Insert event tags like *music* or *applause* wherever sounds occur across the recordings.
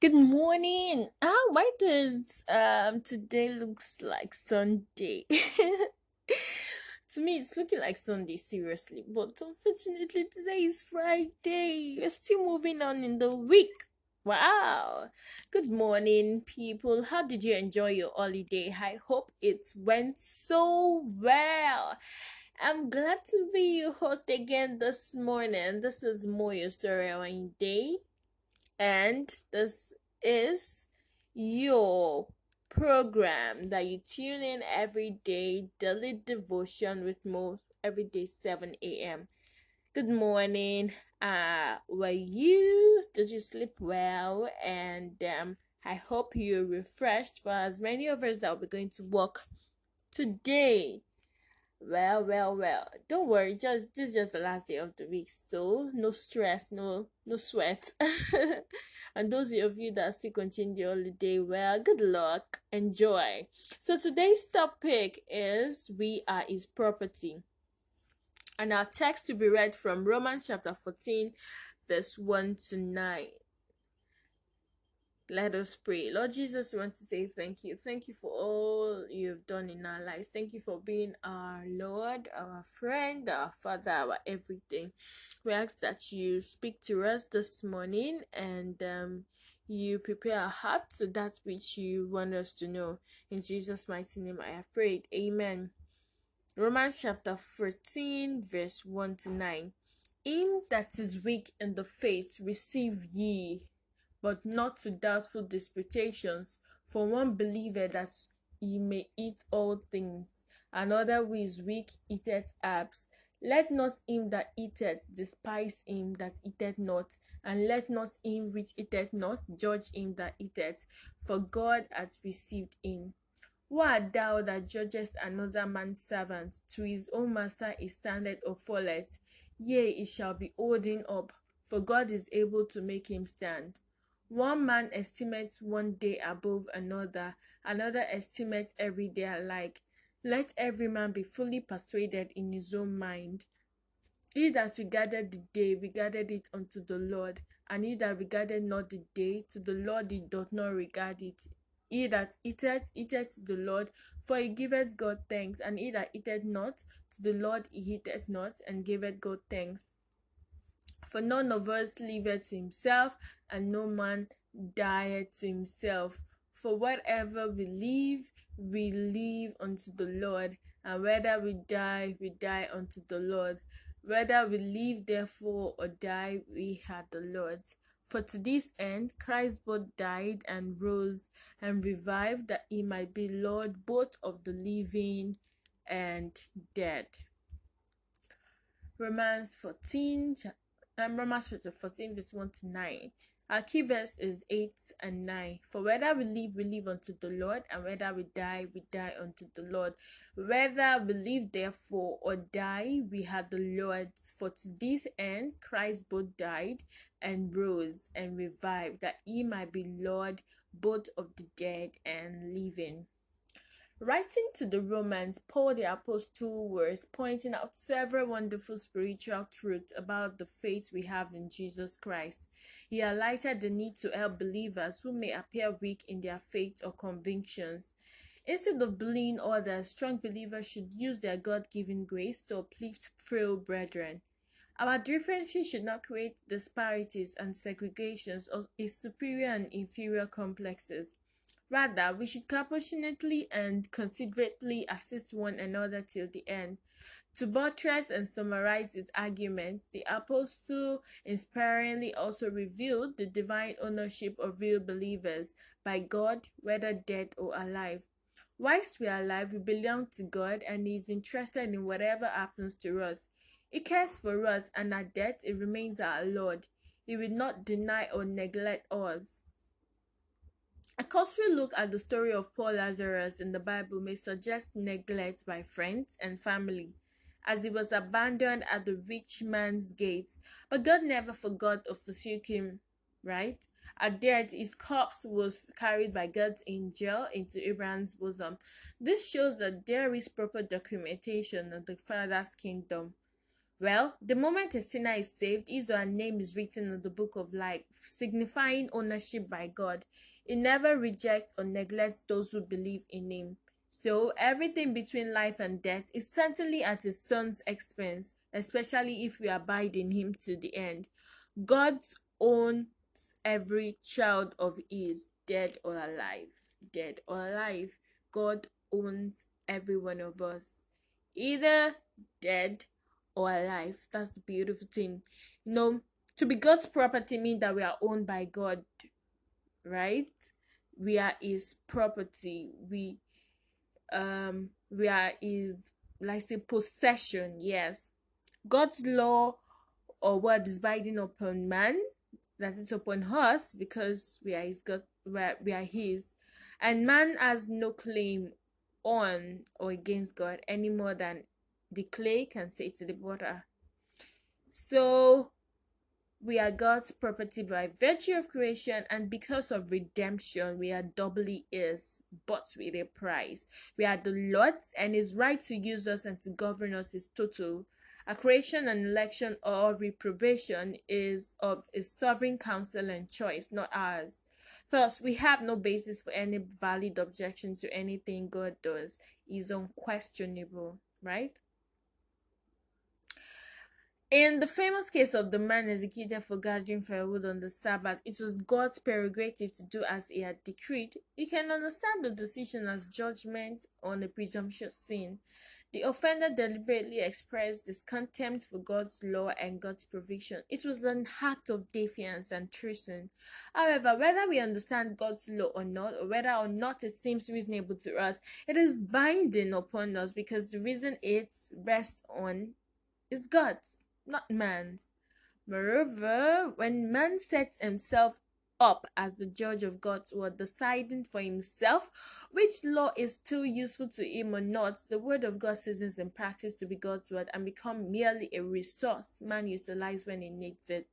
Good morning. Ah, why does um today looks like Sunday? *laughs* to me, it's looking like Sunday, seriously. But unfortunately, today is Friday. We're still moving on in the week. Wow. Good morning, people. How did you enjoy your holiday? I hope it went so well. I'm glad to be your host again this morning. This is Moyo Sorry Day and this is your program that you tune in every day daily devotion with Mo every day 7 a.m good morning. Uh were you? Did you sleep well? And um i hope you're refreshed for as many of us that will be going to work today well, well, well. Don't worry. Just this is just the last day of the week, so no stress, no no sweat. *laughs* and those of you that still continue the holiday, well, good luck. Enjoy. So today's topic is we are his property. And our text to be read from Romans chapter 14, verse 1 to 9. Let us pray. Lord Jesus, we want to say thank you. Thank you for all you've done in our lives. Thank you for being our Lord, our friend, our Father, our everything. We ask that you speak to us this morning and um, you prepare our hearts to that which you want us to know. In Jesus' mighty name, I have prayed. Amen. Romans chapter 14, verse 1 to 9. Him that is weak in the faith, receive ye but not to doubtful disputations. For one believeth that he may eat all things, another who is weak eateth herbs. Let not him that eateth despise him that eateth not, and let not him which eateth not judge him that eateth, for God hath received him. Who art thou that judgest another man's servant? To his own master he standeth or falleth. Yea, he shall be holding up, for God is able to make him stand. One man estimates one day above another, another estimates every day alike. Let every man be fully persuaded in his own mind. He that regarded the day regarded it unto the Lord, and he that regarded not the day to the Lord he doth not regard it. He that eateth, eateth to the Lord, for he giveth God thanks, and he that eateth not, to the Lord he eateth not, and giveth God thanks. For none of us liveth to himself, and no man dieth to himself. For whatever we live, we live unto the Lord, and whether we die, we die unto the Lord. Whether we live, therefore, or die, we are the Lord's. For to this end Christ both died and rose and revived, that he might be Lord both of the living and dead. Romans 14, um, Romans chapter 14, verse 1 to 9. Our key verse is 8 and 9. For whether we live, we live unto the Lord, and whether we die, we die unto the Lord. Whether we live, therefore, or die, we have the Lord's. For to this end Christ both died and rose and revived, that he might be Lord both of the dead and living. Writing to the Romans, Paul the Apostle was pointing out several wonderful spiritual truths about the faith we have in Jesus Christ. He highlighted the need to help believers who may appear weak in their faith or convictions. Instead of bullying others, strong believers should use their God given grace to uplift frail brethren. Our differences should not create disparities and segregations or superior and inferior complexes. Rather, we should compassionately and considerately assist one another till the end. To buttress and summarize his argument, the apostle inspiringly also revealed the divine ownership of real believers by God, whether dead or alive. Whilst we are alive, we belong to God and He is interested in whatever happens to us. He cares for us, and at death, He remains our Lord. He will not deny or neglect us. A cursory look at the story of poor Lazarus in the Bible may suggest neglect by friends and family, as he was abandoned at the rich man's gate. But God never forgot or forsook him, right? At death, his corpse was carried by God's angel into Abraham's bosom. This shows that there is proper documentation of the Father's kingdom. Well, the moment a sinner is saved, his or her name is written in the book of life, signifying ownership by God. It never rejects or neglects those who believe in Him. So, everything between life and death is certainly at His Son's expense, especially if we abide in Him to the end. God owns every child of His, dead or alive. Dead or alive. God owns every one of us, either dead or alive. That's the beautiful thing. You know, to be God's property means that we are owned by God, right? We are His property. We um we are His like say possession. Yes, God's law or word is binding upon man, that is upon us because we are His God. We are, we are His, and man has no claim on or against God any more than the clay can say to the water. So we are God's property by virtue of creation, and because of redemption, we are doubly His, but with a price. We are the Lord's, and His right to use us and to govern us is total. A creation and election or reprobation is of His sovereign counsel and choice, not ours. Thus, we have no basis for any valid objection to anything God does. Is unquestionable, right? In the famous case of the man executed for gathering firewood on the Sabbath, it was God's prerogative to do as he had decreed. You can understand the decision as judgment on a presumptuous sin. The offender deliberately expressed his contempt for God's law and God's provision. It was an act of defiance and treason. However, whether we understand God's law or not, or whether or not it seems reasonable to us, it is binding upon us because the reason it rests on is God's not man. Moreover, when man sets himself up as the judge of God's word, deciding for himself which law is still useful to him or not, the word of God ceases in practice to be God's word and become merely a resource man utilizes when he needs it.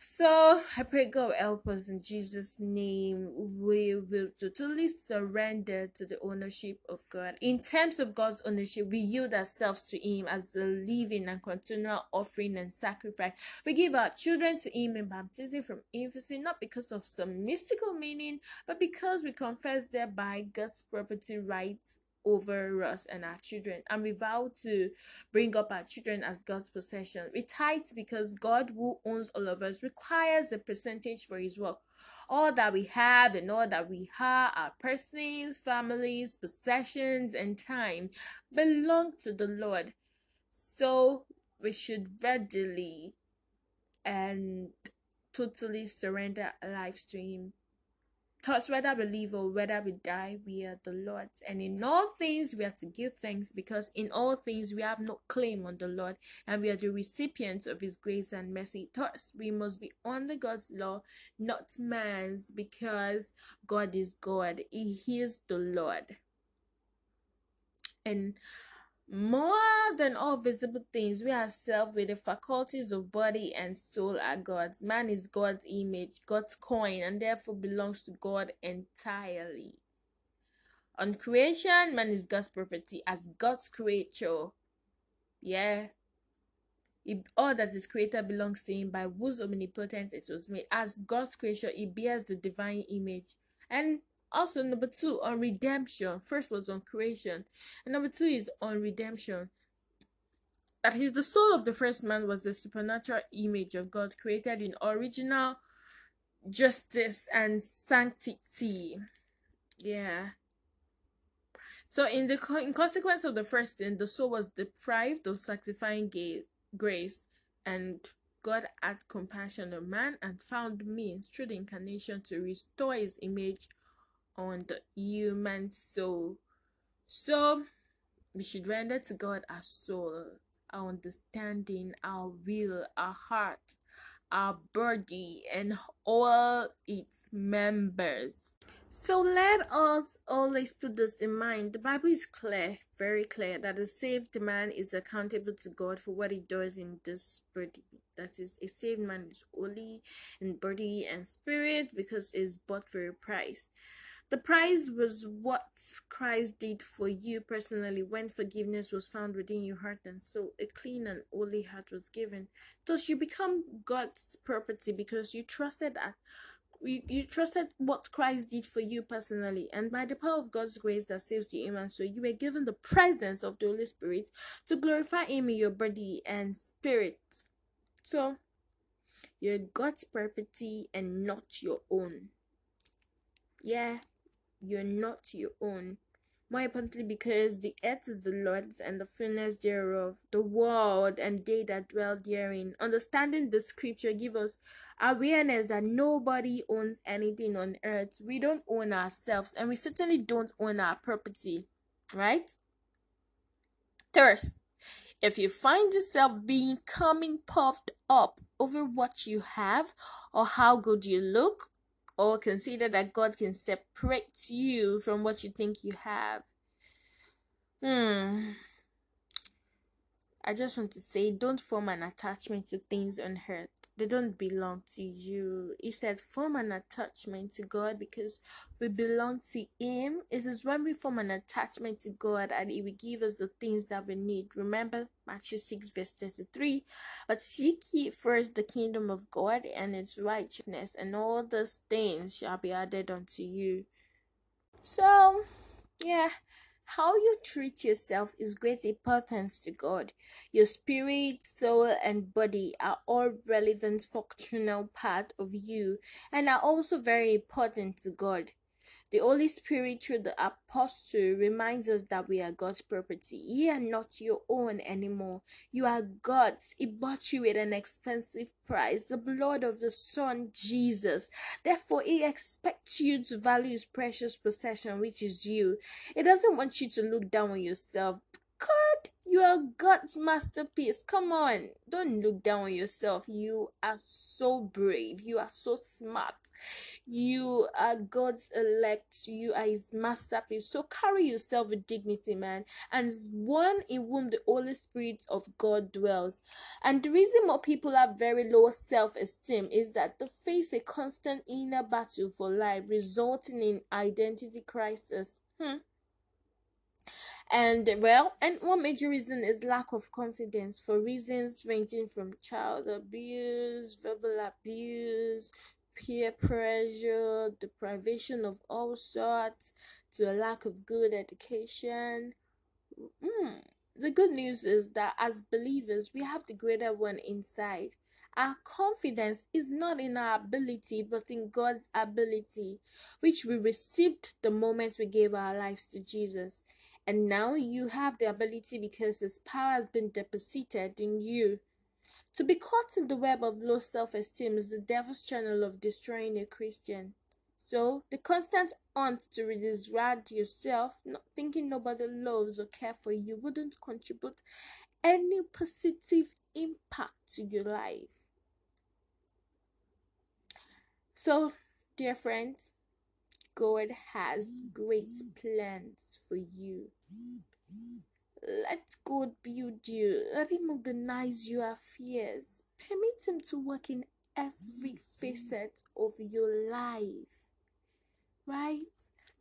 So I pray God help us in Jesus' name. We will totally surrender to the ownership of God. In terms of God's ownership, we yield ourselves to Him as a living and continual offering and sacrifice. We give our children to Him in baptism from infancy, not because of some mystical meaning, but because we confess thereby God's property rights over us and our children. And we vow to bring up our children as God's possession. We tithe because God, who owns all of us, requires a percentage for his work. All that we have and all that we are, our persons, families, possessions, and time, belong to the Lord. So we should readily and totally surrender our lives to Him. Thus, whether we live or whether we die, we are the Lord's. And in all things, we are to give thanks because in all things we have no claim on the Lord and we are the recipients of His grace and mercy. Thus, we must be under God's law, not man's, because God is God. He is the Lord. And more than all visible things, we ourselves, with the faculties of body and soul, are God's. Man is God's image, God's coin, and therefore belongs to God entirely. On creation, man is God's property as God's creature. Yeah. It, all that is created belongs to Him, by whose omnipotence it was made. As God's creature, it bears the divine image. And also, number two, on redemption. First was on creation, and number two is on redemption. That is, the soul of the first man was the supernatural image of God created in original justice and sanctity. Yeah. So, in the in consequence of the first sin, the soul was deprived of sanctifying grace, and God had compassion on man and found means through the incarnation to restore His image on the human soul. So we should render to God our soul, our understanding, our will, our heart, our body, and all its members. So let us always put this in mind. The Bible is clear, very clear, that a saved man is accountable to God for what he does in this body. That is, a saved man is holy in body and spirit because it's bought for a price. The prize was what Christ did for you personally when forgiveness was found within your heart, and so a clean and holy heart was given. Thus, you become God's property because you trusted that you, you trusted what Christ did for you personally, and by the power of God's grace that saves you, amen. So you were given the presence of the Holy Spirit to glorify Him in your body and spirit. So you're God's property and not your own. Yeah, you're not your own. More importantly, because the earth is the Lord's and the fullness thereof, the world and they that dwell therein. Understanding the scripture give us awareness that nobody owns anything on earth. We don't own ourselves, and we certainly don't own our property, right? Thirst. If you find yourself being coming puffed up over what you have or how good you look or consider that God can separate you from what you think you have. Hmm. I just want to say don't form an attachment to things on earth. They don't belong to you. He said form an attachment to God because we belong to Him. It is when we form an attachment to God and He will give us the things that we need. Remember Matthew 6, verse 33. But seek ye first the kingdom of God and its righteousness, and all those things shall be added unto you. So, yeah how you treat yourself is great importance to God. Your spirit, soul, and body are all relevant functional part of you and are also very important to God. The Holy Spirit, through the apostle, reminds us that we are God's property. You are not your own anymore. You are God's. He bought you at an expensive price, the blood of the Son, Jesus. Therefore, He expects you to value His precious possession, which is you. He doesn't want you to look down on yourself. God, you are God's masterpiece. Come on, don't look down on yourself. You are so brave. You are so smart. You are God's elect. You are His masterpiece. So carry yourself with dignity, man. And one in whom the Holy Spirit of God dwells. And the reason more people have very low self esteem is that they face a constant inner battle for life, resulting in identity crisis. Hmm. And well, and one major reason is lack of confidence for reasons ranging from child abuse, verbal abuse, peer pressure, deprivation of all sorts, to a lack of good education. Mm. The good news is that as believers, we have the greater one inside. Our confidence is not in our ability, but in God's ability, which we received the moment we gave our lives to Jesus. And now you have the ability because His power has been deposited in you. To be caught in the web of low self esteem is the devil's channel of destroying a Christian. So, the constant hunt to redisregard yourself, not thinking nobody loves or cares for you, wouldn't contribute any positive impact to your life. So, dear friends, God has great plans for you. Let God build you. Let Him organize your affairs. Permit Him to work in every facet of your life. Right?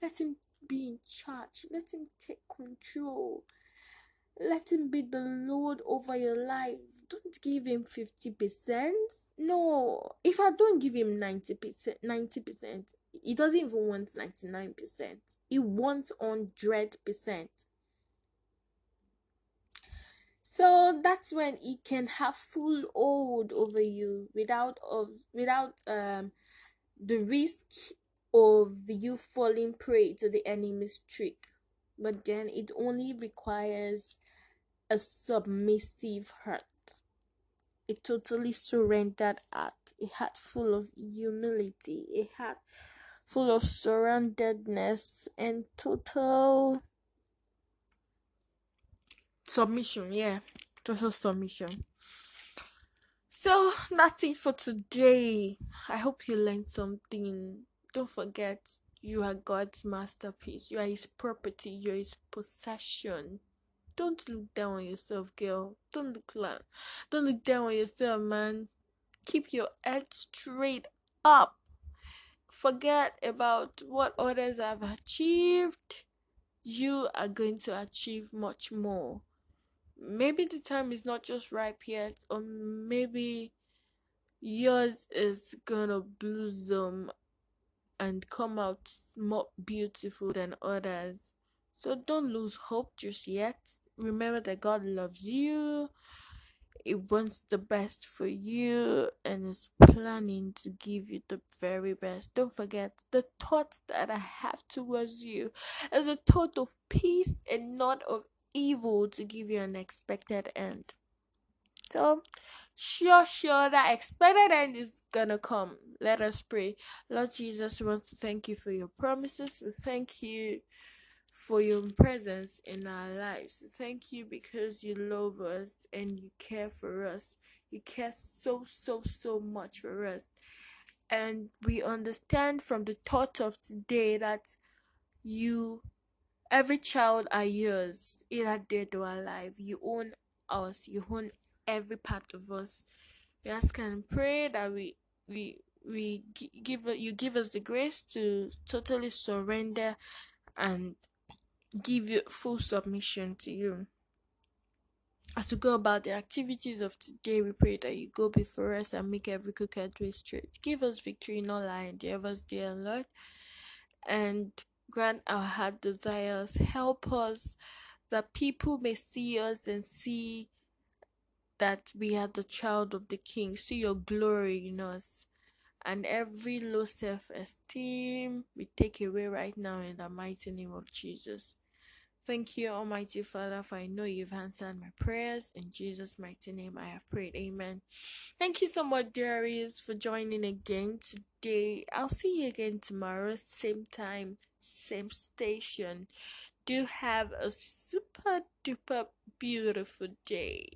Let Him be in charge. Let Him take control. Let Him be the Lord over your life. Don't give Him 50%. No. If I don't give Him 90%, 90%, He doesn't even want 99%. He wants 100%. So that's when he can have full hold over you without of without um the risk of you falling prey to the enemy's trick. But then it only requires a submissive heart, a totally surrendered heart, a heart full of humility, a heart full of surrenderedness and total submission yeah total submission. So that's it for today. I hope you learned something. Don't forget you are god's masterpiece. You are his property. You're his possession don't look down on yourself girl don't look down don't look down on yourself man keep your head straight up forget about what others have achieved. You are going to achieve much more. Maybe the time is not just ripe yet, or maybe yours is gonna blossom and come out more beautiful than others. So don't lose hope just yet. Remember that God loves you it wants the best for you and is planning to give you the very best. Don't forget the thoughts that I have towards you is a thought of peace and not of evil to give you an expected end. So, sure, sure, that expected end is gonna come. Let us pray. Lord Jesus, we want to thank you for your promises. We thank you for your presence in our lives. Thank you because you love us and you care for us. You care so, so, so much for us. And we understand from the thought of today that you, every child are yours, either dead or alive. You own us, you own every part of us. We ask and pray that we, we, we give you give us the grace to totally surrender and give full submission to you. As we go about the activities of today, we pray that you go before us and make every crooked way straight. Give us victory in all our endeavors, dear Lord, and grant our heart desires. Help us that people may see us and see that we are the child of the King. See your glory in us. And every low self esteem we take away right now in the mighty name of Jesus. Thank you, Almighty Father, for I know you've answered my prayers. In Jesus' mighty name, I have prayed. Amen. Thank you so much, Darius, for joining again today. I'll see you again tomorrow, same time, same station. Do have a super duper beautiful day.